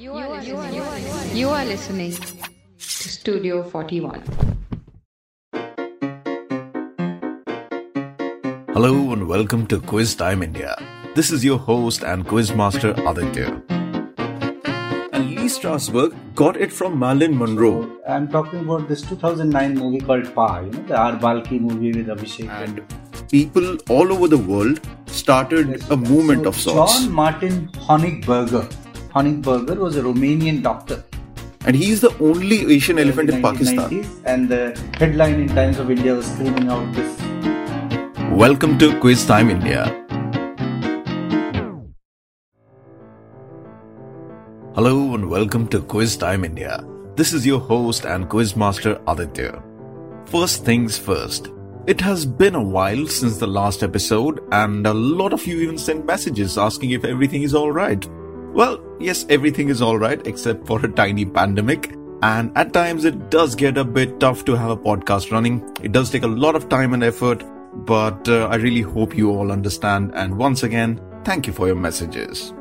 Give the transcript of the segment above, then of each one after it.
You are, you are, you are, you are listening to Studio 41. Hello and welcome to Quiz Time India. This is your host and quiz master Aditya. And Lee Strasberg got it from Marilyn Monroe. I'm talking about this 2009 movie called Pa, you know, the R. Balki movie with Abhishek. And people all over the world started Yes. a movement So of sorts. John Martin Honigberger. Honigberger was a Romanian doctor. And he's the only Asian elephant in Pakistan. And the headline in Times of India was screaming out this. Welcome to Quiz Time India. Hello and welcome to Quiz Time India. This is your host and quiz master Aditya. First things first. It has been a while since the last episode, and a lot of you even sent messages asking if everything is alright. Well, yes, everything is alright except for a tiny pandemic. And at times it does get a bit tough to have a podcast running. It does take a lot of time and effort, but uh, I really hope you all understand. And once again, thank you for your messages.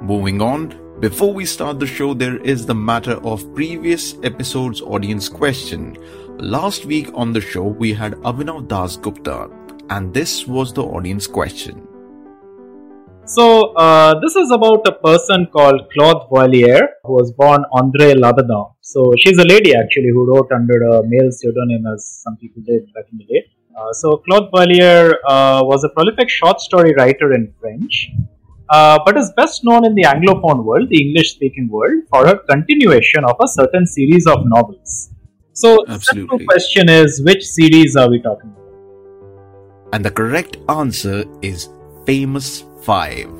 Moving on, before we start the show, there is the matter of previous episode's audience question. Last week on the show, we had Abhinav Das Gupta, and this was the audience question. So, uh, this is about a person called Claude Voilier, who was born André Labedan. So, she's a lady actually who wrote under a male pseudonym, as some people did back in the day. Uh, so, Claude Voilier uh, was a prolific short story writer in French, uh, but is best known in the Anglophone world, the English speaking world, for her continuation of a certain series of novels. So, the question is which series are we talking about? And the correct answer is Famous 5.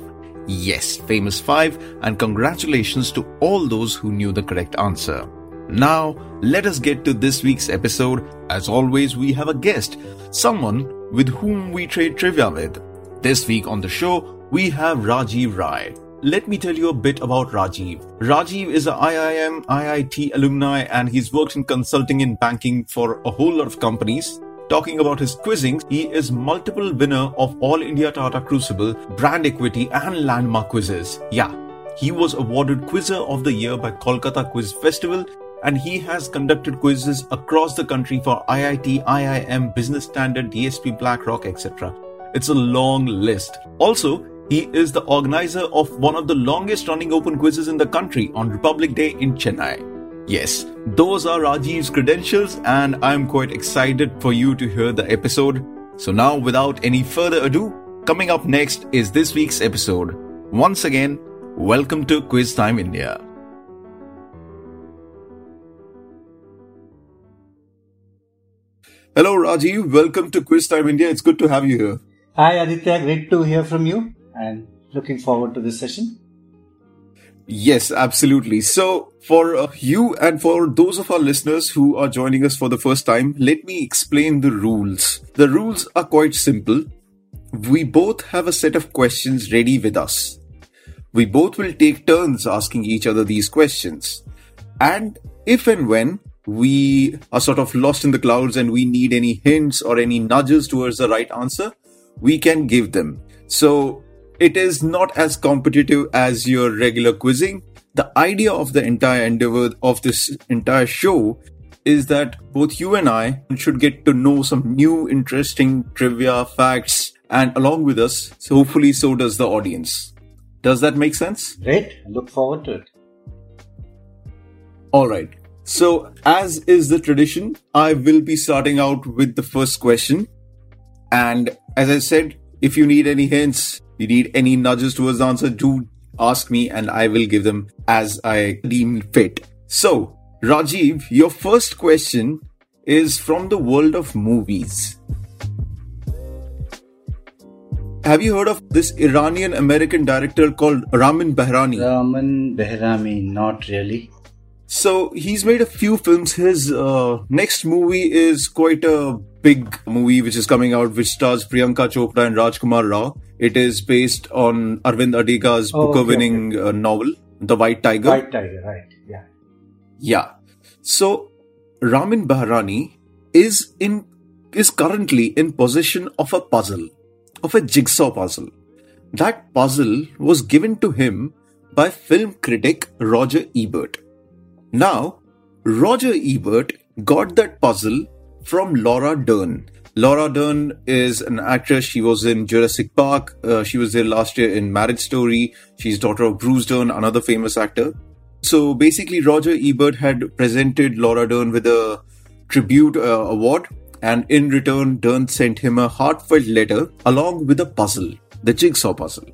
Yes, Famous 5, and congratulations to all those who knew the correct answer. Now, let us get to this week's episode. As always, we have a guest, someone with whom we trade trivia with. This week on the show, we have Rajiv Rai. Let me tell you a bit about Rajiv. Rajiv is a IIM IIT alumni and he's worked in consulting in banking for a whole lot of companies. Talking about his quizzing, he is multiple winner of All India Tata Crucible, Brand Equity and Landmark quizzes. Yeah, he was awarded Quizzer of the Year by Kolkata Quiz Festival and he has conducted quizzes across the country for IIT, IIM, Business Standard, DSP, BlackRock, etc. It's a long list. Also, he is the organizer of one of the longest running open quizzes in the country on Republic Day in Chennai. Yes, those are Rajiv's credentials, and I'm quite excited for you to hear the episode. So, now without any further ado, coming up next is this week's episode. Once again, welcome to Quiz Time India. Hello, Rajiv. Welcome to Quiz Time India. It's good to have you here. Hi Aditya, great to hear from you and looking forward to this session. Yes, absolutely. So, for uh, you and for those of our listeners who are joining us for the first time, let me explain the rules. The rules are quite simple. We both have a set of questions ready with us. We both will take turns asking each other these questions. And if and when we are sort of lost in the clouds and we need any hints or any nudges towards the right answer, we can give them. So it is not as competitive as your regular quizzing. The idea of the entire endeavor of this entire show is that both you and I should get to know some new interesting trivia facts and along with us, so hopefully so does the audience. Does that make sense? Great, look forward to it. All right. So, as is the tradition, I will be starting out with the first question. And as I said, if you need any hints, you need any nudges towards the answer, do ask me and I will give them as I deem fit. So, Rajiv, your first question is from the world of movies. Have you heard of this Iranian American director called Ramin Bahrani? Raman Behrami, not really. So he's made a few films. His uh, next movie is quite a big movie which is coming out, which stars Priyanka Chopra and Rajkumar Rao. It is based on Arvind Adiga's Oh, Booker-winning uh, novel, The White Tiger. White Tiger, right? Yeah. Yeah. So Ramin Bahrani is in is currently in possession of a puzzle, of a jigsaw puzzle. That puzzle was given to him by film critic Roger Ebert. Now, Roger Ebert got that puzzle from Laura Dern. Laura Dern is an actress. She was in Jurassic Park. Uh, she was there last year in Marriage Story. She's daughter of Bruce Dern, another famous actor. So basically, Roger Ebert had presented Laura Dern with a tribute uh, award, and in return, Dern sent him a heartfelt letter along with a puzzle, the jigsaw puzzle.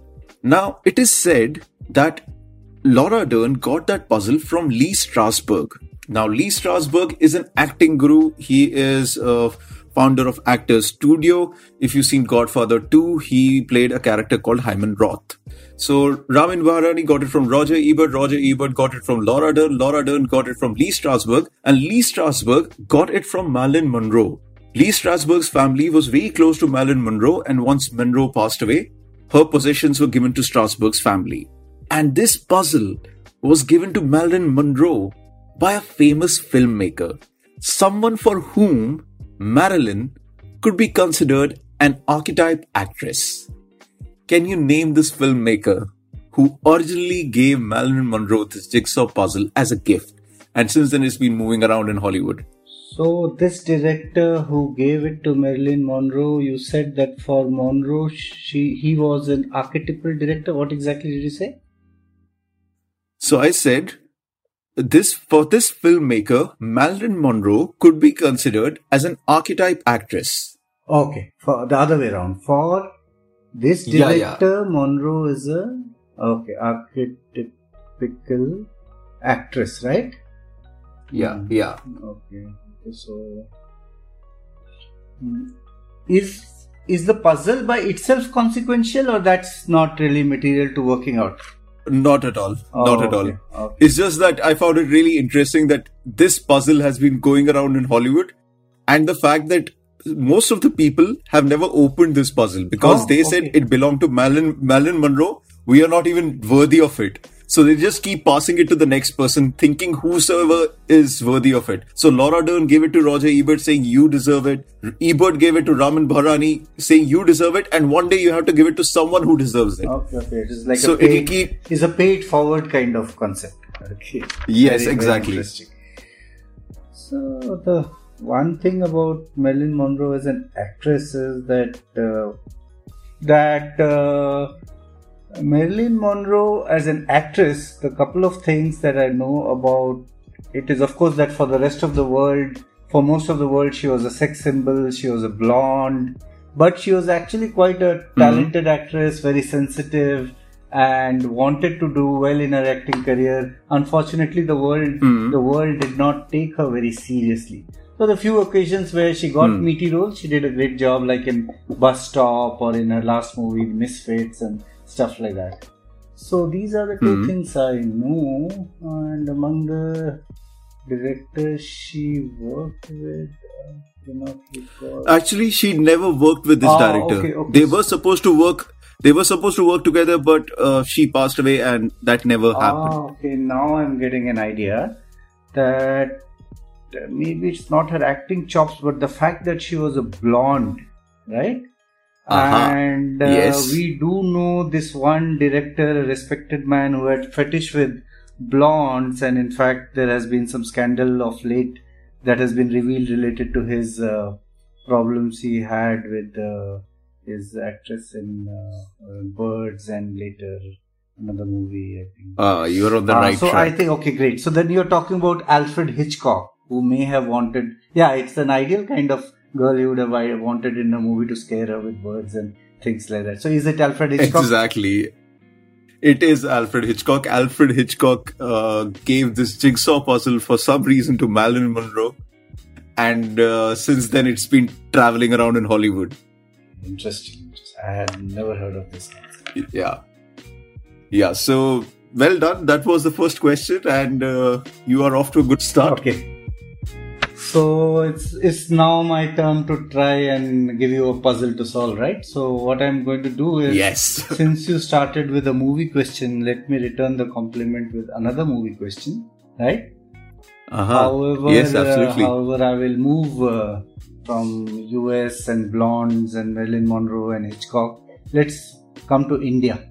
Now, it is said that Laura Dern got that puzzle from Lee Strasberg. Now, Lee Strasberg is an acting guru. He is a founder of Actors Studio. If you've seen Godfather 2, he played a character called Hyman Roth. So Ramin Bahrani got it from Roger Ebert, Roger Ebert got it from Laura Dern, Laura Dern got it from Lee Strasberg, and Lee Strasberg got it from Marilyn Monroe. Lee Strasberg's family was very close to Marilyn Monroe, and once Monroe passed away, her possessions were given to Strasberg's family. And this puzzle was given to Marilyn Monroe by a famous filmmaker, someone for whom Marilyn could be considered an archetype actress. Can you name this filmmaker who originally gave Marilyn Monroe this jigsaw puzzle as a gift? And since then, it's been moving around in Hollywood. So, this director who gave it to Marilyn Monroe, you said that for Monroe, she he was an archetypal director. What exactly did you say? So I said, this for this filmmaker, Marilyn Monroe could be considered as an archetype actress. Okay, for the other way around. For this Yeah, director, Monroe is a okay archetypical actress, right? Yeah, Hmm. yeah. Okay. okay, So, Hmm. is is the puzzle by itself consequential, or that's not really material to working out? Not at all. Not at all. Oh, okay, okay. It's just that I found it really interesting that this puzzle has been going around in Hollywood and the fact that most of the people have never opened this puzzle because Oh, they said it belonged to Marilyn, Marilyn Monroe. We are not even worthy of it. So they just keep passing it to the next person, thinking whosoever is worthy of it. So Laura Dern gave it to Roger Ebert, saying you deserve it. Ebert gave it to Ramin Bahrani, saying you deserve it. And one day you have to give it to someone who deserves it. Okay, okay. It is like So a paid, keep- is a paid forward kind of concept. Okay. Yes, Very, very exactly. interesting. So the one thing about Marilyn Monroe as an actress is that uh, that uh, Marilyn Monroe as an actress, the couple of things that I know about it is, of course, that for the rest of the world, for most of the world, she was a sex symbol. She was a blonde, but she was actually quite a mm-hmm. talented actress, very sensitive, and wanted to do well in her acting career. Unfortunately, the world mm-hmm. the world did not take her very seriously. So the few occasions where she got mm. meaty roles, she did a great job, like in Bus Stop or in her last movie Misfits and stuff like that. So these are the 2 things I know, and among the directors she worked with, uh, do not recall. Actually, she never worked with this Ah, director. okay, okay. They were supposed to work. They were supposed to work together, but uh, she passed away, and that never happened. Ah, okay. Now I'm getting an idea that maybe it's not her acting chops, but the fact that she was a blonde, right? Uh-huh. And uh, Yes. we do know this one director, a respected man who had fetish with blondes, and in fact, there has been some scandal of late that has been revealed related to his uh, problems he had with uh, his actress in uh, uh, Birds and later another movie, I think. Uh, you're on the Ah, right so track. I think okay, great. So then you're talking about Alfred Hitchcock, who may have wanted. Yeah, it's an ideal kind of girl you would have wanted in a movie to scare her with birds and things like that. So is it Alfred Hitchcock? Exactly. It is Alfred Hitchcock. Alfred Hitchcock uh, gave this jigsaw puzzle for some reason to Marilyn Monroe, and uh, since then it's been traveling around in Hollywood. Interesting. I had never heard of this. Yeah, yeah. So well done. That was the first question, and uh, you are off to a good start. Okay. So it's it's now my turn to try and give you a puzzle to solve, right? So what I'm going to do is Yes. since you started with a movie question, let me return the compliment with another movie question, right? Uh-huh. However, yes, uh, absolutely. however, I will move uh, from US and blondes and Marilyn Monroe and Hitchcock. Let's come to India.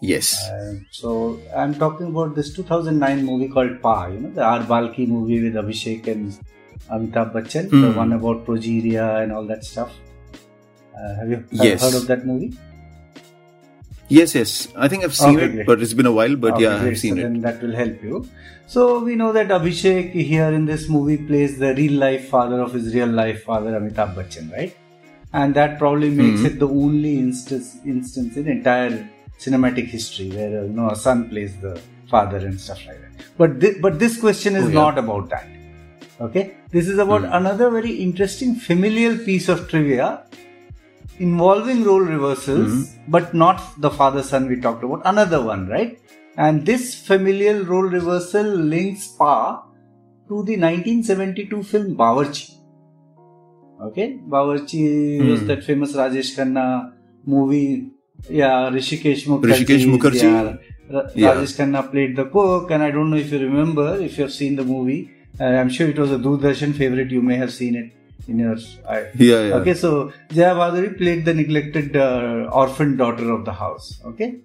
Yes. Uh, so I'm talking about this 2009 movie called Pa. You know the R. Balki movie with Abhishek and Amitabh Bachchan, the Hmm. one about progeria and all that stuff. Uh, have you have Yes. heard of that movie? Yes, yes. I think I've seen Okay, it, great. but it's been a while. But Okay, yeah, great. I've seen so it. Then that will help you. So we know that Abhishek here in this movie plays the real life father of his real life father Amitabh Bachchan, right? And that probably makes Mhm. it the only instance instance in entire cinematic history where uh, you know a son plays the father and stuff like that. But thi- but this question is Oh, yeah. not about that. Okay, this is about Hmm. another very interesting familial piece of trivia involving role reversals, Mm-hmm. but not the father son we talked about, another one, right? And this familial role reversal links Pa to the 1972 film Bawarchi. Okay, Bawarchi was Hmm. that famous Rajesh Khanna movie. Yeah, Hrishikesh Mukherjee. Hrishikesh Mukherjee. Yeah, Ra- Yeah. Rajesh Khanna played the cook, and I don't know if you remember, if you have seen the movie. Uh, I'm sure it was a Doordarshan favorite. You may have seen it in your. I, Yeah, yeah. Okay, so Jaya Bhaduri played the neglected uh, orphan daughter of the house. Okay,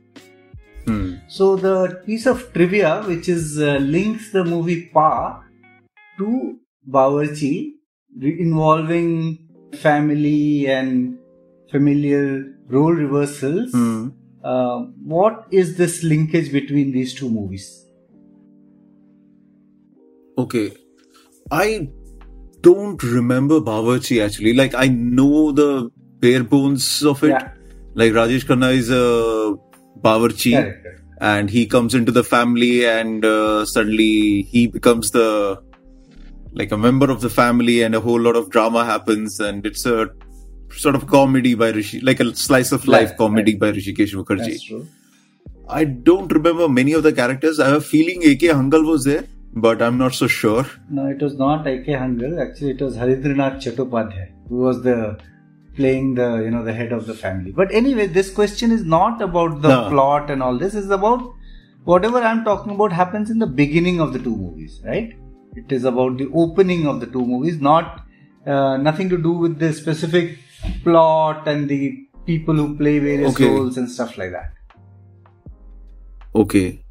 Hmm. so the piece of trivia which is uh, links the movie Pa to Bawarchi, involving family and familial role reversals. Hmm. Uh, what is this linkage between these two movies? Okay. I don't remember Bawarchi actually. Like I know the bare bones of it. Yeah. Like Rajesh Khanna is a Bawarchi. Correct. correct. and he comes into the family and uh, suddenly he becomes the like a member of the family and a whole lot of drama happens and it's a sort of comedy by Rishi like a slice of life Right, comedy right. by Hrishikesh Mukherjee. I don't remember many of the characters. I have a feeling AK Hangal was there, but I'm not so sure. No, it was not A.K. Hangal. Actually, it was Harindranath Chattopadhyay who was the playing the you know the head of the family. But anyway, this question is not about the No. plot and all this. It's about whatever I'm talking about happens in the beginning of the two movies, right? It is about the opening of the two movies, not uh, nothing to do with the specific plot and the people who play various Okay. roles and stuff like that. Okay.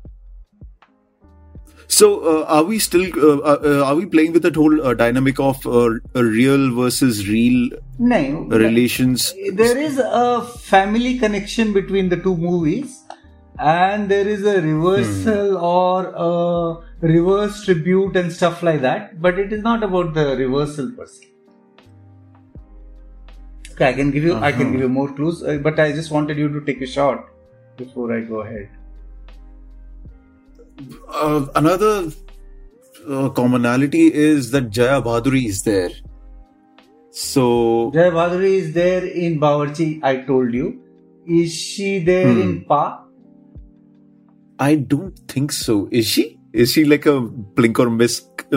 So, uh, are we still uh, uh, uh, are we playing with that whole uh, dynamic of uh, a real versus real No, relations? there is a family connection between the two movies and there is a reversal or a reverse tribute and stuff like that but it is not about the reversal per se okay i can give you i can Uh-huh. give you more clues uh, but i just wanted you to take a shot before i go ahead Uh, another uh, commonality is that Jaya Bhaduri is there. So, jay bhaduri is there in bawarchi i told you is she there Hmm. in pa I don't think so. Is she? Is she like a blink or miss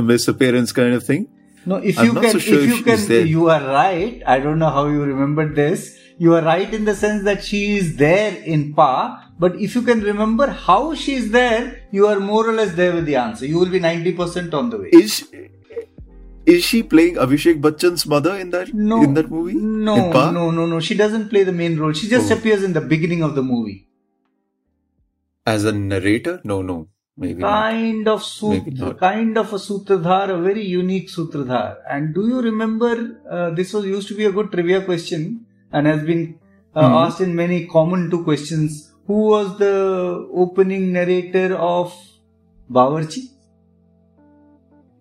miss appearance kind of thing? No, if I'm you can, so sure if you can, you are right. I don't know how you remembered this. You are right in the sense that she is there in Pa, but if you can remember how she is there, you are more or less there with the answer. You will be 90% on the way. Is is she playing Abhishek Bachchan's mother in that no, in that movie? No, no, no, no. She doesn't play the main role. She just Oh. appears in the beginning of the movie. As a narrator? No, no, maybe not. Kind of Maybe sutra, kind of a sutradhar, a very unique sutradhar. And do you remember? Uh, this was used to be a good trivia question and has been uh, Mhm. asked in many common two questions. Who was the opening narrator of Bawarchi?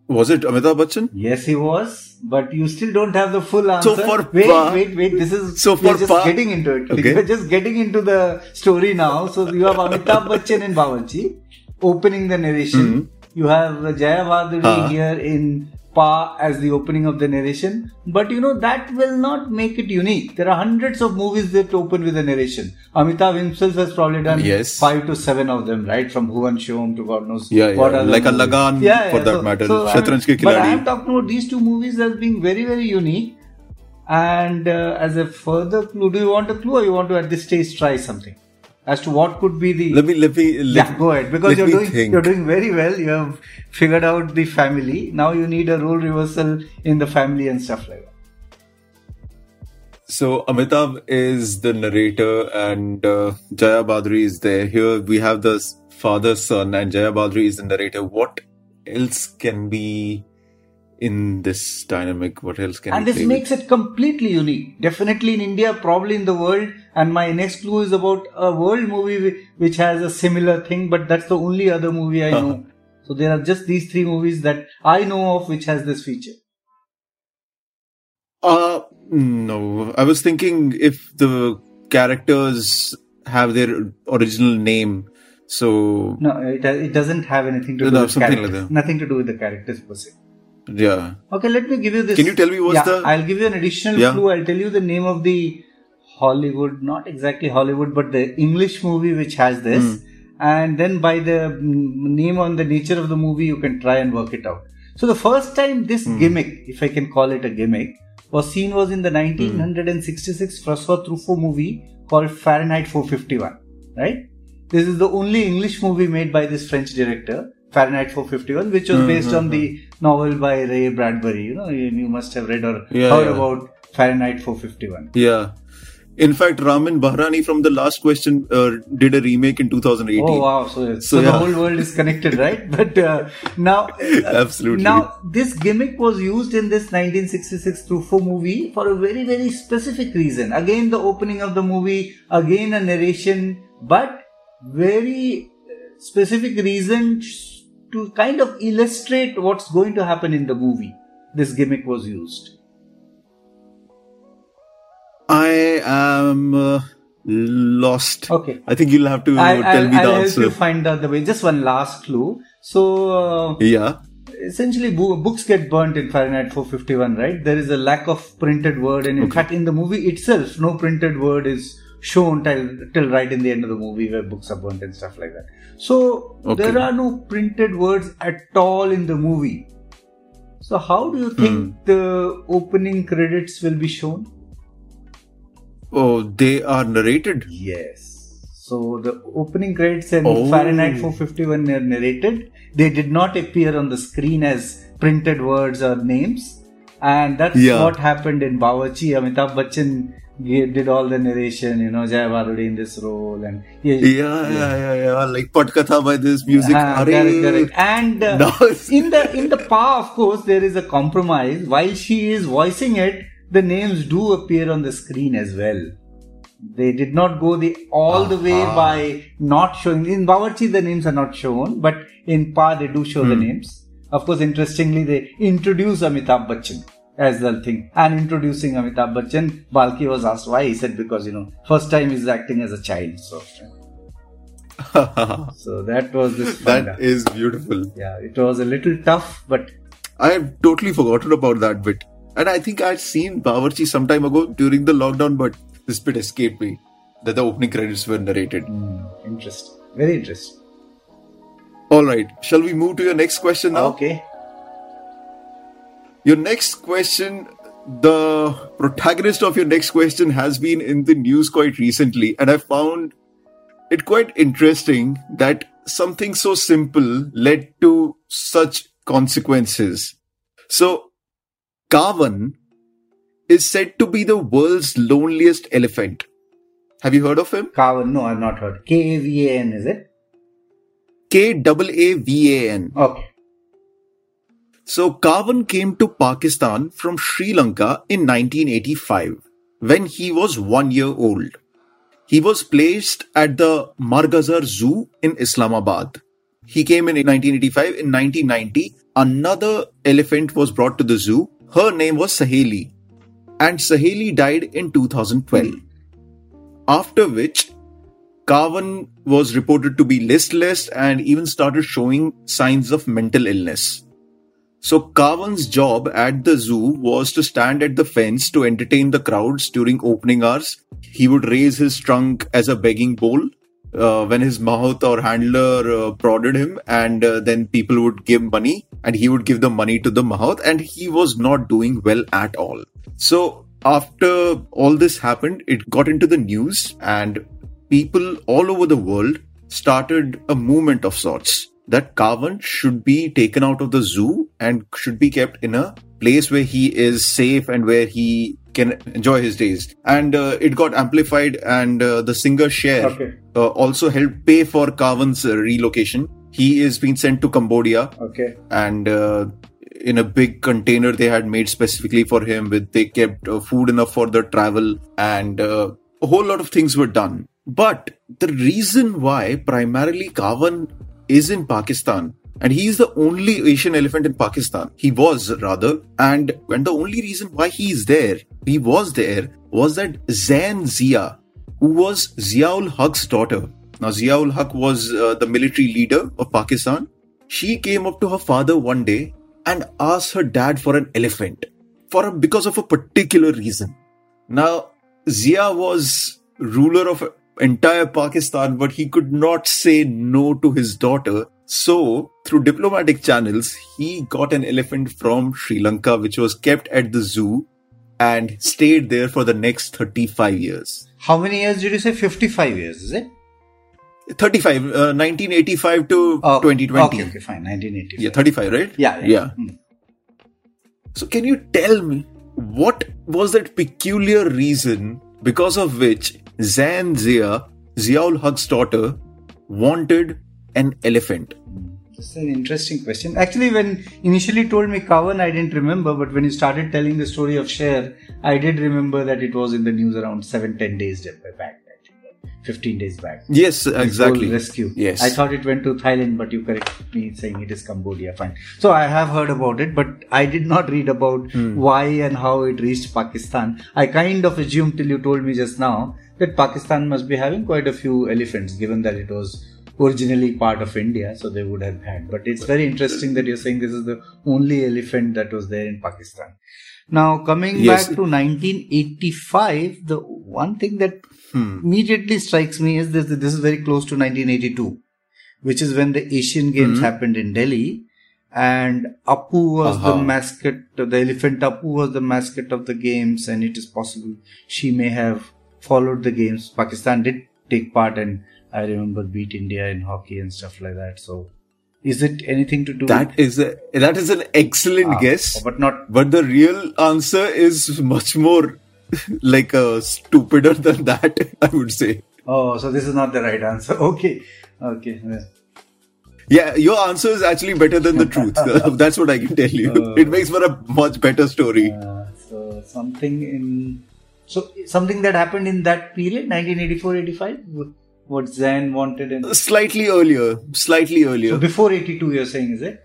Was it Amitabh Bachchan? Yes, he was, but you still don't have the full answer. So for wait, Pa- wait, wait. This is So for just Pa- getting into it. Okay. We are just getting into the story now. So you have Amitabh Bachchan in Bawarchi opening the narration. Mhm. You have Jaya Bhaduri Ah. here in Pa as the opening of the narration. But you know that will not make it unique. There are hundreds of movies that open with a narration. Amitabh himself has probably done Yes. five to seven of them, right? From Bhuvan Shom to God knows Yeah, what yeah. other Like a movies. Lagan, for that matter. I mean, Shatranj Ke But I Khiladi. am talking about these two movies as being very, very unique. And uh, as a further clue, do you want a clue or you want to at this stage try something as to what could be the? Let me let me let, yeah, go ahead because you're doing think. you're doing very well. You have figured out the family. Now you need a role reversal in the family and stuff like that. So Amitabh is the narrator, and uh, Jaya Bhaduri is there. Here we have the father son, and Jaya Bhaduri is the narrator. What else can be in this dynamic? What else can? and this makes with? it completely unique definitely in india probably in the world and my next clue is about a world movie which has a similar thing but that's the only other movie i know so there are just these three movies that i know of which has this feature Uh, no. I was thinking if the characters have their original name, so no it, it doesn't have anything to do No, with something like characters that. nothing to do with the characters per se yeah. okay let me give you this Can you tell me what's yeah, the- i'll give you an additional Yeah. clue i'll tell you the name of the hollywood not exactly hollywood but the english movie which has this Hmm. and then by the mm, name on the nature of the movie you can try and work it out so the first time this Hmm. gimmick if i can call it a gimmick was seen was in the Hmm. 1966 François Truffaut movie called Fahrenheit 451 right this is the only english movie made by this french director Fahrenheit 451 which was Hmm, based hmm, on the novel by Ray Bradbury you know you, you must have read or Yeah, heard yeah. about Fahrenheit 451 Yeah. In fact, Ramin Bahrani from the last question uh, did a remake in 2018. Oh wow! So, so, So, the whole world is connected, right? But uh, now, Absolutely. Now this gimmick was used in this 1966 Truffaut movie for a very very specific reason. Again, the opening of the movie, again a narration, but very uh, specific reason to kind of illustrate what's going to happen in the movie. This gimmick was used. I am uh, lost. Okay. I think you'll have to I'll, tell I'll, me the I'll help answer. you find out the way. Just one last clue. So. Uh, yeah. essentially bo- books get burnt in Fahrenheit 451, right? There is a lack of printed word, and in Okay. fact, in the movie itself, no printed word is shown till till right in the end of the movie where books are burnt and stuff like that. So Okay. there are no printed words at all in the movie. So how do you think Hmm. the opening credits will be shown? Oh, they are narrated. Yes. So the opening credits and Oh. Fahrenheit 451 are narrated. They did not appear on the screen as printed words or names. And that's Yeah. what happened in Bawarchi. Amitabh Bachchan did all the narration, you know, Jaya Bhaduri in this role. And Yeah, yeah, yeah, yeah. Like Patkatha by this music. Correct, correct. And uh, in the in the PA, of course, there is a compromise. While she is voicing it, the names do appear on the screen as well. They did not go the all the way by not showing. In Bawarchi, the names are not shown, but in PA, they do show the Hmm. names. Of course, interestingly, they introduce Amitabh Bachchan as the thing. And introducing Amitabh Bachchan, Balki was asked why. He said, because, you know, first time he's acting as a child. So, so that was this that is beautiful. Yeah, it was a little tough, but I have totally forgotten about that bit. And I think I'd seen Bawarchi some time ago during the lockdown, but this bit escaped me. That the opening credits were narrated. mm, interesting. Very interesting. Alright, shall we move to your next question now? Okay. Your next question, the protagonist of your next question has been in the news quite recently, and I found it quite interesting that something so simple led to such consequences. So, Kavan is said to be the world's loneliest elephant. Have you heard of him? Kavan, no, I've not heard. K A V A N, is it? K A A V A N. Okay. So Kavan came to Pakistan from Sri Lanka in 1985 when he was one year old. He was placed at the Marghazar Zoo in Islamabad. He came in 1985. In 1990, another elephant was brought to the zoo. Her name was Saheli. And Saheli died in 2012. After which, Kavan was reported to be listless and even started showing signs of mental illness. So Kavan's job at the zoo was to stand at the fence to entertain the crowds during opening hours. He would raise his trunk as a begging bowl uh, when his mahout or handler uh, prodded him, and uh, then people would give money, and he would give the money to the mahout, and he was not doing well at all. So after all this happened, it got into the news, and people all over the world started a movement of sorts that Kavan should be taken out of the zoo and should be kept in a place where he is safe and where he can enjoy his days. And uh, it got amplified, and uh, the singer Cher Okay. uh, also helped pay for Kavan's relocation. He is being sent to Cambodia, Okay. and uh, in a big container they had made specifically for him. With they kept uh, food enough for the travel, and uh, a whole lot of things were done. But the reason why primarily Kavan is in Pakistan. And he is the only Asian elephant in Pakistan. He was rather, and and the only reason why he is there, he was there, was that Zain Zia, who was Ziaul Haq's daughter. Now, Ziaul Haq was uh, the military leader of Pakistan. She came up to her father one day and asked her dad for an elephant for a, because of a particular reason. Now, Zia was ruler of entire Pakistan, but he could not say no to his daughter. So, through diplomatic channels, he got an elephant from Sri Lanka, which was kept at the zoo and stayed there for the next 35 years. How many years did you say? 55 years, is it? 35, uh, 1985 to Oh, 2020. Okay, okay, fine. 1985. Yeah, 35, right? Yeah, yeah. Yeah. Hmm. So, can you tell me what was that peculiar reason because of which Zain Zia, Ziaul Haq's daughter, wanted an elephant? That's an interesting question. Actually, when initially told me Kavan, I didn't remember, but when you started telling the story of Cher, I did remember that it was in the news around 7 10 days back, 15 days back. Yes, exactly. rescue. Yes. I thought it went to Thailand, but you correct me saying it is Cambodia. Fine. So I have heard about it, but I did not read about Hmm. why and how it reached Pakistan. I kind of assumed till you told me just now that Pakistan must be having quite a few elephants, given that it was originally part of India, so they would have had. But it's very interesting that you're saying this is the only elephant that was there in Pakistan. Now, coming Yes. back to 1985, the one thing that Hmm. immediately strikes me is this this is very close to 1982 which is when the asian games Mhm. happened in delhi and appu was the Uh-huh. mascot the elephant appu was the mascot of the games and it is possible she may have followed the games pakistan did take part and i remember beat india in hockey and stuff like that so is it anything to do That is a, that is an excellent Ah, guess, but not but the real answer is much more like uh, stupider than that. I would say. oh so this is not the right answer okay okay Yeah, your answer is actually better than the truth. That's what I can tell you. Uh. it makes for a much better story. Uh, so something in so something that happened in that period 1984-85 what Zain wanted in Slightly earlier, slightly earlier. so before 82 you're saying is it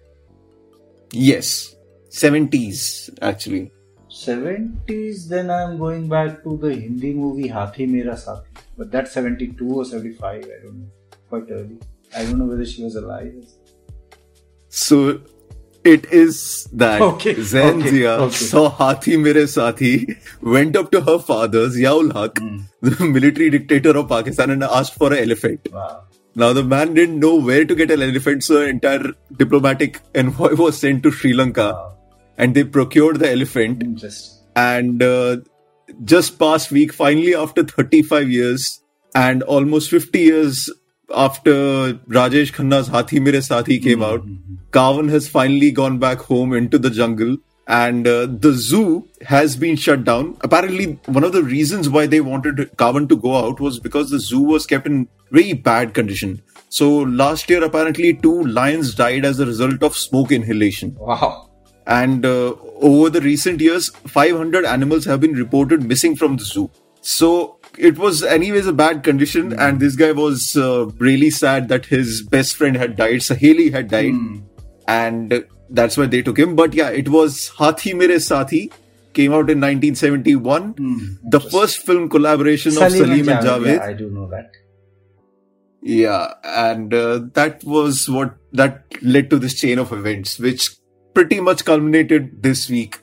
yes, seventies actually. 70s then I'm going back to the Hindi movie Hathi Mere Sathi but that's 72 or 75 I don't know. Quite early. I don't know whether she was alive. So it is that Okay, Zain Zia okay, okay. saw Hathi Mere Sathi, went up to her father, Ziaul Haq, Hmm. the military dictator of Pakistan, and asked for an elephant. wow. Now the man didn't know where to get an elephant, so an entire diplomatic envoy was sent to Sri Lanka, wow and they procured the elephant. And uh, just past week, finally, after 35 years and almost 50 years after Rajesh Khanna's Hathi Mere Sathi came out, Kavan has finally gone back home into the jungle. And uh, the zoo has been shut down. Apparently, one of the reasons why they wanted Kavan to go out was because the zoo was kept in very bad condition. So last year, apparently, two lions died as a result of smoke inhalation wow and uh, over the recent years 500 animals have been reported missing from the zoo. So it was anyways a bad condition and this guy was uh, really sad that his best friend had died saheli had died. And that's why they took him. But yeah it was hathi mere sathi came out in 1971 the first film collaboration of salim and javed. Yeah, I do know that. Yeah, and uh, that was what that led to this chain of events, which pretty much culminated this week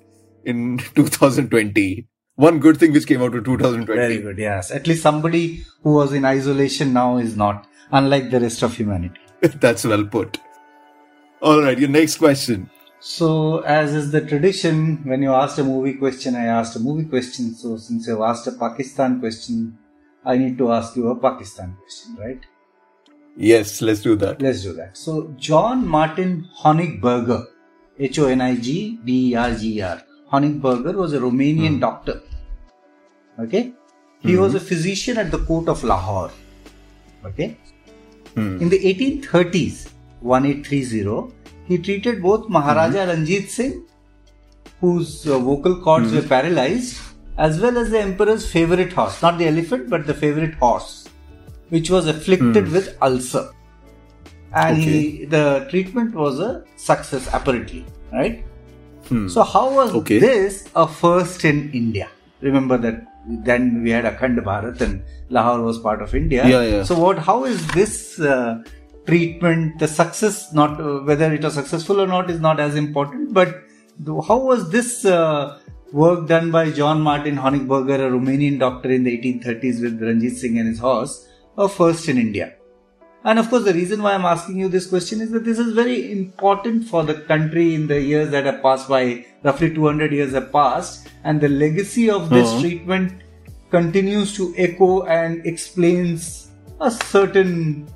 in 2020. One good thing which came out of 2020. Very good, yes. At least somebody who was in isolation now is not, unlike the rest of humanity. That's well put. All right, your next question. So, as is the tradition, when you asked a movie question, I asked a movie question. So, since you've asked a Pakistan question, I need to ask you a Pakistan question, right? Yes, let's do that. Let's do that. So, John Martin Honigberger, H O N I G B E R G E R, Honigberger was a Romanian hmm. doctor. Okay, he hmm. was a physician at the court of Lahore. Okay, Hmm. in the 1830s, 1830, he treated both Maharaja hmm. Ranjit Singh, whose uh, vocal cords were paralyzed, as well as the emperor's favorite horse, not the elephant, but the favorite horse, which was afflicted with ulcer. And he, the treatment was a success, apparently, right? Hmm. So, how was Okay. this a first in India? Remember that then we had Akhand Bharat and Lahore was part of India. Yeah, yeah. So, what? How is this uh, treatment? The success, not uh, whether it was successful or not, is not as important. But the- how was this uh, work done by John Martin Honigberger, a Romanian doctor in the 1830s with Ranjit Singh and his horse, a first in India? And of course, the reason why I'm asking you this question is that this is very important for the country in the years that have passed by. Roughly 200 years have passed, and the legacy of this Uh-huh. treatment continues to echo and explains a certain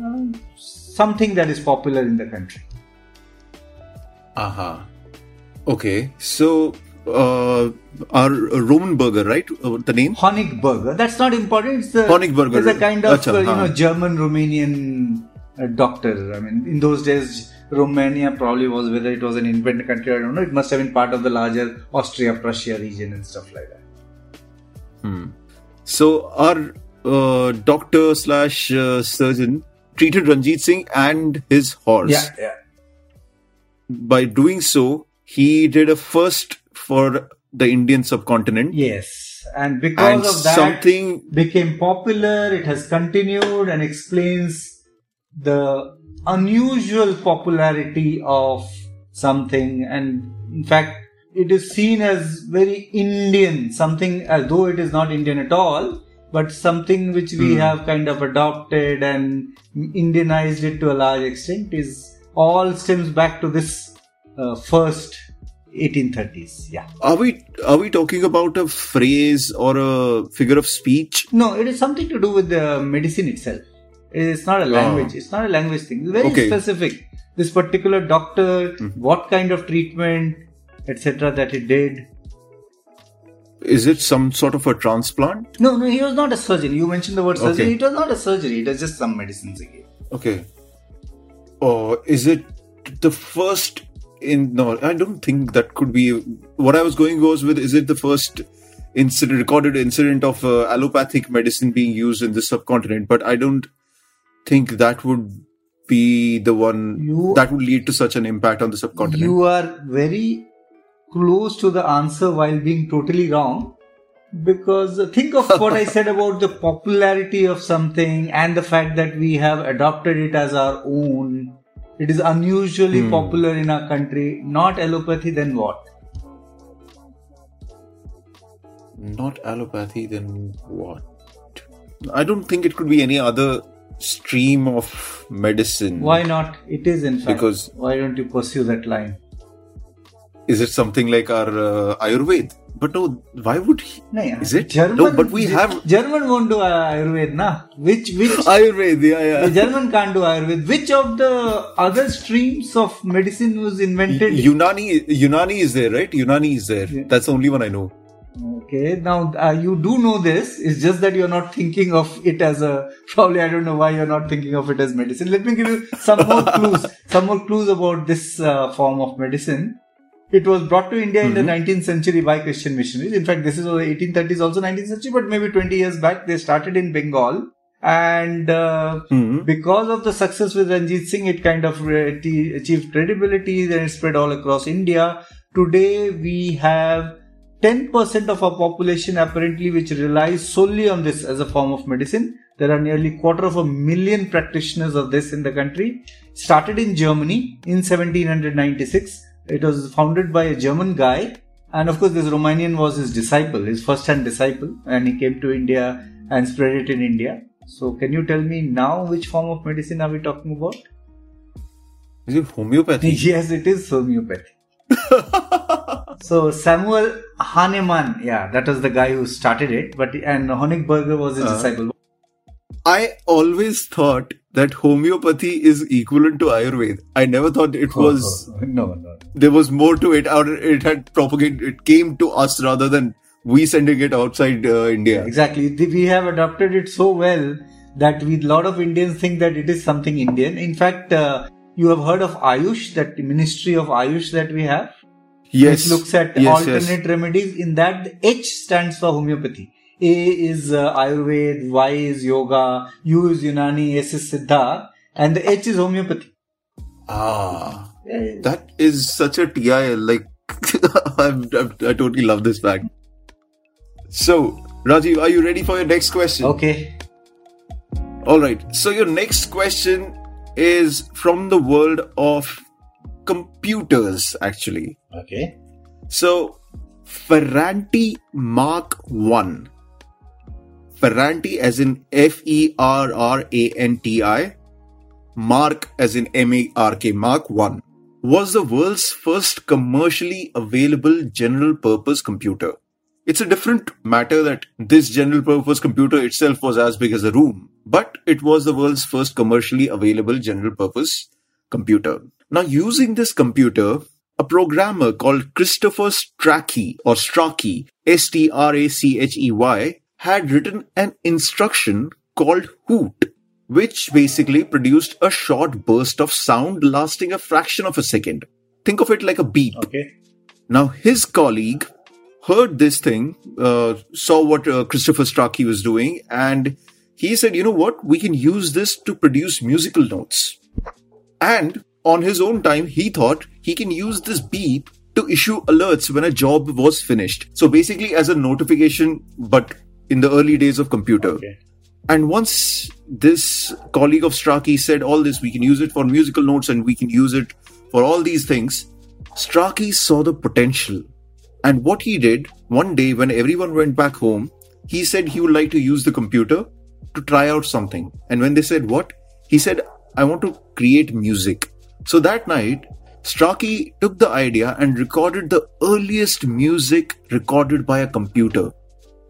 uh, something that is popular in the country. Aha. Okay. So, uh, our Roman burger, right? Uh, the name? Honigberger. That's not important. It's the Honigberger. It's a kind of Acha, uh, you know German Romanian uh, doctor. I mean, in those days, Romania probably was whether it was an independent country. I don't know. It must have been part of the larger Austria Prussia region and stuff like that. Hmm. So, our uh, doctor slash uh, surgeon treated Ranjit Singh and his horse. Yeah, yeah. By doing so, he did a first for the Indian subcontinent. Yes, and because And of that, something became popular. It has continued and explains the unusual popularity of something. And in fact, it is seen as very Indian, something as though it is not Indian at all, but something which we have kind of adopted and Indianized it to a large extent is all stems back to this uh, first 1830s. Yeah. Are we are we talking about a phrase or a figure of speech? No, it is something to do with the medicine itself. It's not a ah. language. It's not a language thing. It's very Okay. specific. This particular doctor, mm-hmm. what kind of treatment, etc., that he did. Is it some sort of a transplant? No, no, he was not a surgeon. You mentioned the word surgery. It was not a surgery. It was just some medicines gave. Okay. Or is it the first in no, I don't think that could be what I was going was with is it the first incident recorded incident of uh, allopathic medicine being used in the subcontinent, but I don't think that would be the one You- that would lead to such an impact on the subcontinent. You are very close to the answer while being totally wrong. Because think of what I said about the popularity of something and the fact that we have adopted it as our own. It is unusually popular in our country. Not allopathy, then what? Not allopathy, then what? I don't think it could be any other stream of medicine. Why not? It is in fact. Because- why don't you pursue that line? Is it something like our uh, Ayurved? But no, why would he? No, yeah. Is it? German, No, but we have- German won't do uh, Ayurved, na? Which which Ayurved, yeah, The German can't do Ayurved. Which of the other streams of medicine was invented? Unani, Unani is there, right? Unani is there. That's the only one I know. Okay, now uh, you do know this. It's just that you're not thinking of it as a. Probably, I don't know why you're not thinking of it as medicine. Let me give you some more clues. Some more clues about this uh, form of medicine. It was brought to India in the 19th century by Christian missionaries. In fact, this is the 1830s, also 19th century, but maybe 20 years back. They started in Bengal. And uh, Mhm. because of the success with Ranjit Singh, it kind of achieved credibility and it spread all across India. Today, we have 10% of our population apparently which relies solely on this as a form of medicine. There are nearly quarter of a million practitioners of this in the country. Started in Germany in 1796. It was founded by a German guy. And of course, this Romanian was his disciple, his first hand disciple. And he came to India and spread it in India. So, can you tell me now which form of medicine are we talking about? Is it homeopathy? yes, it is homeopathy. so Samuel Hahnemann, yeah, that was the guy who started it, but and Honigberger was his Uh-huh. disciple. I always thought that homeopathy is equivalent to Ayurveda. I never thought it was no, no. there was more to it, or it had propagated. It came to us rather than we sending it outside uh, India. Exactly. We have adopted it so well that we lot of Indians think that it is something Indian. In fact, uh, you have heard of Ayush, that Ministry of Ayush that we have, Yes. which looks at yes, alternate yes. remedies. In that, H stands for homeopathy. A is uh, Ayurved, Y is yoga, U is Unani, S is Siddha, and the H is homeopathy. Ah, that is such a TI. Like, I'm, I'm, I totally love this fact. So, Rajiv, are you ready for your next question? Okay. All right. So your next question is from the world of computers, actually. Okay. So, Ferranti Mark One. Ferranti, as in F E R R A N T I, Mark, as in M A R K, Mark One, was the world's first commercially available general purpose computer. It's a different matter that this general purpose computer itself was as big as a room, but it was the world's first commercially available general purpose computer. Now, using this computer, a programmer called Christopher Strachey or Strachey, S T R A C H E Y, had written an instruction called Hoot, which basically produced a short burst of sound lasting a fraction of a second. Think of it like a beep. Okay. Now, his colleague heard this thing, uh, saw what uh, Christopher Strachey was doing, and he said, you know what, we can use this to produce musical notes. And on his own time, he thought he can use this beep to issue alerts when a job was finished. So basically, as a notification, but in the early days of computer. Okay. And once this colleague of Strachey said all this, we can use it for musical notes and we can use it for all these things, Strachey saw the potential. And what he did, one day when everyone went back home, he said he would like to use the computer to try out something. And when they said, What? He said, I want to create music. So that night, Strachey took the idea and recorded the earliest music recorded by a computer.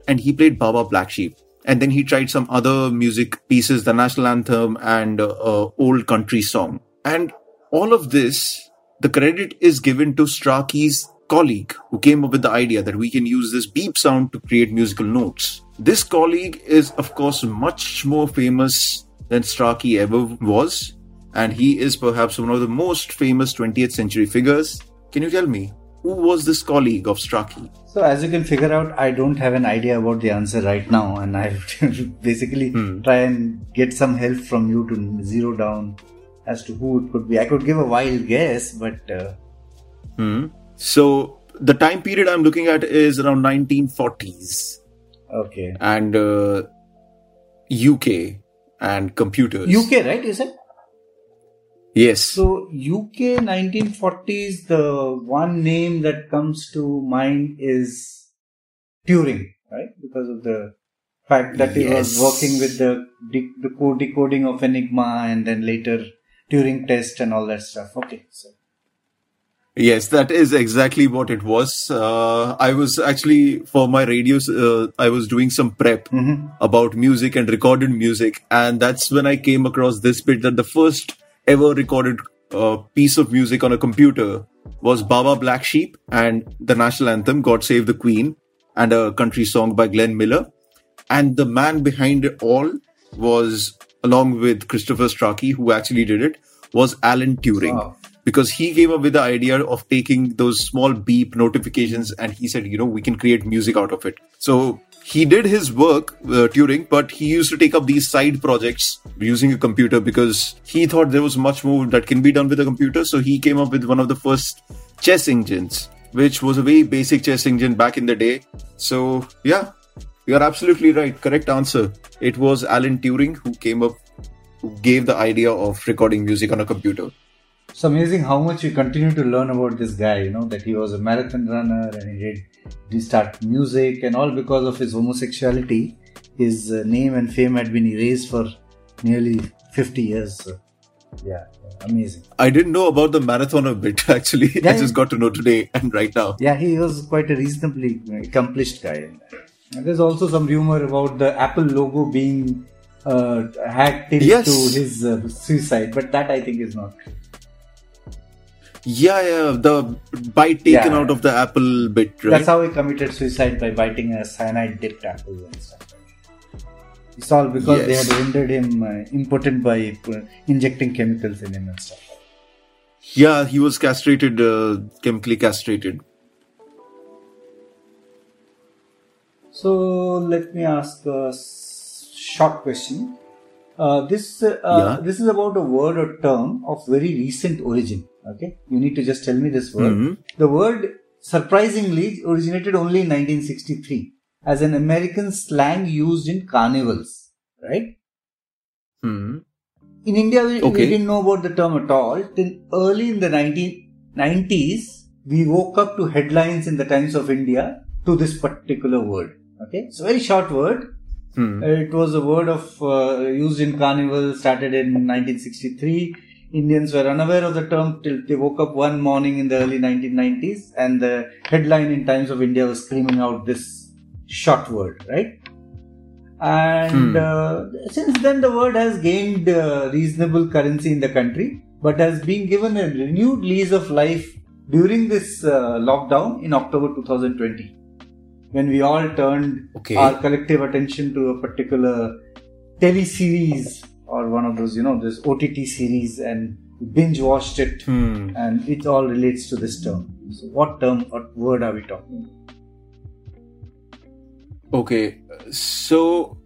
And he played Baa Baa Black Sheep. And then he tried some other music pieces, the national anthem and uh, uh, old country song. And all of this, the credit is given to Strachey's colleague who came up with the idea that we can use this beep sound to create musical notes. This colleague is, of course, much more famous than Strachey ever was, and he is perhaps one of the most famous 20th century figures. Can you tell me who was this colleague of Strachey? So as you can figure out, I don't have an idea about the answer right now, and I basically try and get some help from you to zero down as to who it could be. I could give a wild guess, but uh, Hmm. So the time period I'm looking at is around 1940s okay. and uh, UK and computers. UK, right? Is it? Yes. So UK 1940s. The one name that comes to mind is Turing, right? Because of the fact that he was working with the de- the code decoding of Enigma, and then later Turing test and all that stuff. Okay, so Yes, that is exactly what it was. Uh, I was actually for my radios. Uh, I was doing some prep about music and recorded music, and that's when I came across this bit that the first ever recorded uh, piece of music on a computer was Baa Baa Black Sheep and the national anthem "God Save the Queen" and a country song by Glenn Miller. And the man behind it all was, along with Christopher Strachey, who actually did it, was Alan Turing Wow. because he came up with the idea of taking those small beep notifications and he said, you know, we can create music out of it. So he did his work, uh, Turing, but he used to take up these side projects using a computer because he thought there was much more that can be done with a computer. So he came up with one of the first chess engines, which was a very basic chess engine back in the day. So yeah, you are absolutely right. Correct answer. It was Alan Turing who came up, who gave the idea of recording music on a computer. It's amazing how much we continue to learn about this guy. You know that he was a marathon runner and he did, did start music and all because of his homosexuality. His uh, name and fame had been erased for nearly 50 years. So, yeah, amazing. I didn't know about the marathoner bit actually. I just got to know today and right now. Yeah, he was quite a reasonably accomplished guy. And there's also some rumor about the Apple logo being uh, hacked into Yes. his uh, suicide, but that I think is not true. Yeah, yeah, the bite taken Yeah. out of the apple bit, right? That's how he committed suicide by biting a cyanide dipped apple and stuff. It's all because they had rendered him uh, impotent by uh, injecting chemicals in him and stuff. yeah, he was castrated, uh, chemically castrated. So let me ask a short question. Uh, this uh, Yeah. this is about a word or term of very recent origin. Okay, you need to just tell me this word. Mhm. The word surprisingly originated only in 1963 as an American slang used in carnivals. Right? Hmm. In India, we, we didn't know about the term at all. Till early in the 1990s, we woke up to headlines in the Times of India to this particular word. Okay, it's a very short word. Hmm. It was a word of uh, used in carnival. Started in 1963. Indians were unaware of the term till they woke up one morning in the early 1990s, and the headline in Times of India was screaming out this short word, right? And Hmm. uh, since then, the word has gained uh, reasonable currency in the country, but has been given a renewed lease of life during this uh, lockdown in October 2020, when we all turned Okay. our collective attention to a particular teleseries or one of those, you know, this OTT series and binge watched it, Hmm. and it all relates to this term. So, what term, or word are we talking? Okay, so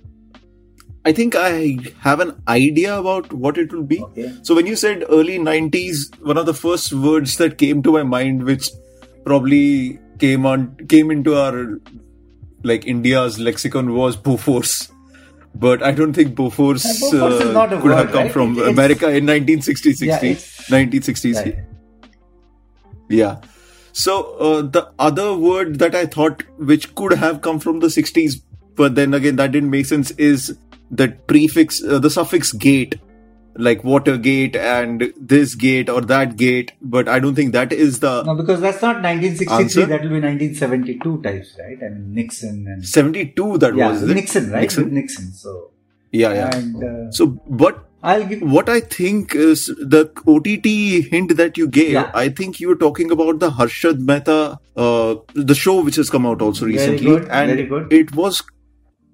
I think I have an idea about what it will be. Okay. So when you said early 90s, one of the first words that came to my mind, which probably came on came into our like India's lexicon was Bofors. But I don't think Bofors, Bofors uh, could have come right? from it's- America in 1960s, Yeah, 1960s. Right. Yeah. So uh, the other word that I thought which could have come from the 60s, but then again that didn't make sense, is that prefix, uh, the suffix gate, like Watergate and this gate or that gate. But I don't think that is the No, because that's not 1963. Answer? That will be 1972 types, right? I mean Nixon and 72 that yeah, was? Nixon, right? Nixon? Nixon. So Yeah, yeah. and uh, So, but I'll give what I think is the OTT hint that you gave. Yeah. I think you were talking about the Harshad Mehta, uh, the show which has come out also Very recently, good, and very good. it was,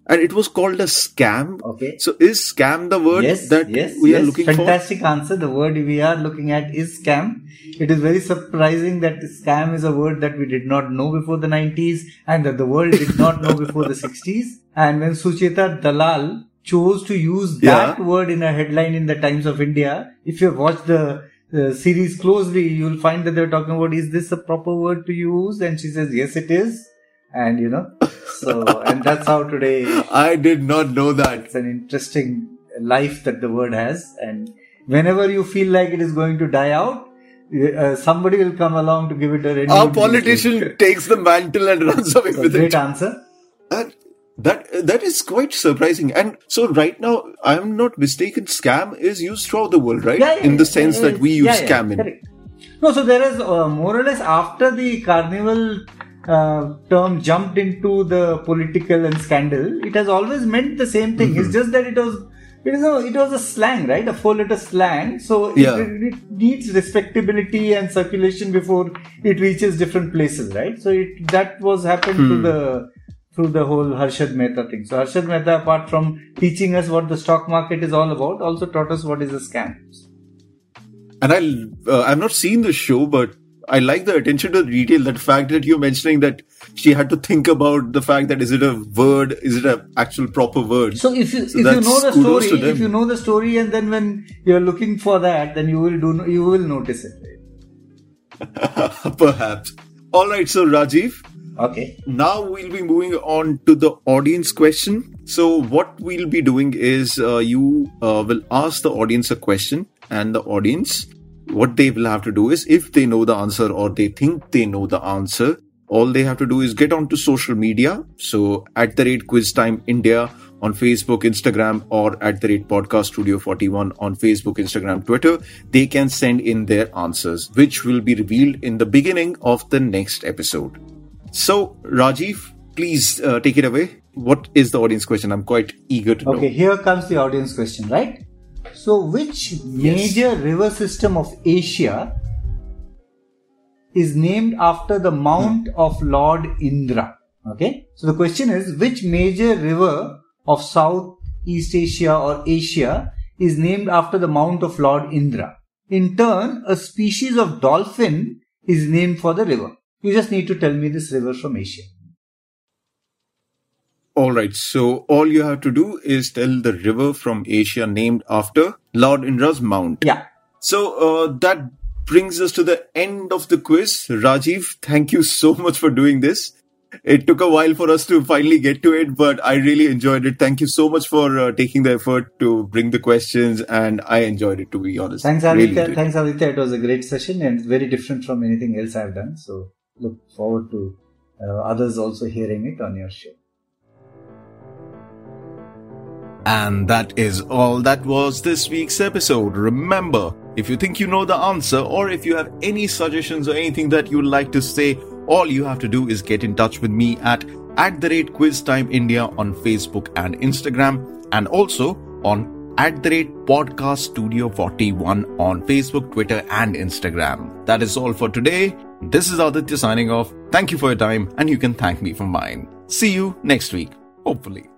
and it was called a scam. okay. So, is scam the word yes, that yes, we yes. are looking at? Yes. Fantastic answer. The word we are looking at is scam. It is very surprising that scam is a word that we did not know before the 90s and that the world did not know before the 60s. And when Sucheta Dalal chose to use that Yeah. word in a headline in the Times of India, if you watch the uh, series closely, you'll find that they're talking about is this a proper word to use? And she says, yes, it is. And you know, so, and that's how today? I did not know that. it's an interesting life that the word has and whenever you feel like it is going to die out uh, somebody will come along to give it a renewed Our politician takes the mantle and runs away So with great it. answer That, that that is quite surprising. And so right now, I'm not mistaken. Scam is used throughout the world, right? Yeah, yeah, in the sense yeah, that we use yeah, yeah, scam in. correct. no so there is uh, more or less after the carnival uh, term jumped into the political and scandal it has always meant the same thing Mm-hmm. it's just that it was it is a, it was a slang right a four letter slang so it- Yeah. it, it needs respectability and circulation before it reaches different places right so it that was happened Hmm. to the through the whole Harshad Mehta thing. So Harshad Mehta, apart from teaching us what the stock market is all about, also taught us what is a scam. And I, uh, I've not seen the show, but I like the attention to detail. That fact that you're mentioning that she had to think about the fact that is it a word, is it an actual proper word? So if you So if you know the story, if you know the story, and then when you're looking for that, then you will do you will notice it. Perhaps. All right, so Rajiv, Okay. now we'll be moving on to the audience question. So what we'll be doing is uh, you uh, will ask the audience a question, and the audience, what they will have to do is, if they know the answer or they think they know the answer, all they have to do is get onto social media. So at the rate Quiz Time India on Facebook, Instagram, or at the rate Podcast Studio 41 on Facebook, Instagram, Twitter, they can send in their answers, which will be revealed in the beginning of the next episode. So, Rajiv, please uh, take it away. What is the audience question? I'm quite eager to Okay. know. Okay, here comes the audience question, right? So, which major river system of Asia is named after the mount hmm. of Lord Indra. Okay. So the question is, which major river of Southeast Asia or Asia is named after the mount of Lord Indra? In turn, a species of dolphin is named for the river. You just need to tell me this river from Asia. All right. So all you have to do is tell the river from Asia named after Lord Indra's mount. Yeah. So uh, that brings us to the end of the quiz. Rajiv, thank you so much for doing this. It took a while for us to finally get to it, but I really enjoyed it. Thank you so much for uh, taking the effort to bring the questions, and I enjoyed it to be honest. Thanks, Aditya. Really Thanks, Aditya. It was a great session and very different from anything else I've done. So look forward to uh, others also hearing it on your show. And that is all that was this week's episode. Remember, if you think you know the answer or if you have any suggestions or anything that you would like to say, all you have to do is get in touch with me at at the rate quiz time india on facebook and instagram and also on at the rate podcast studio 41 on facebook twitter and instagram. That is all for today. This is aditya signing off. Thank you for your time and you can thank me for mine. See you next week hopefully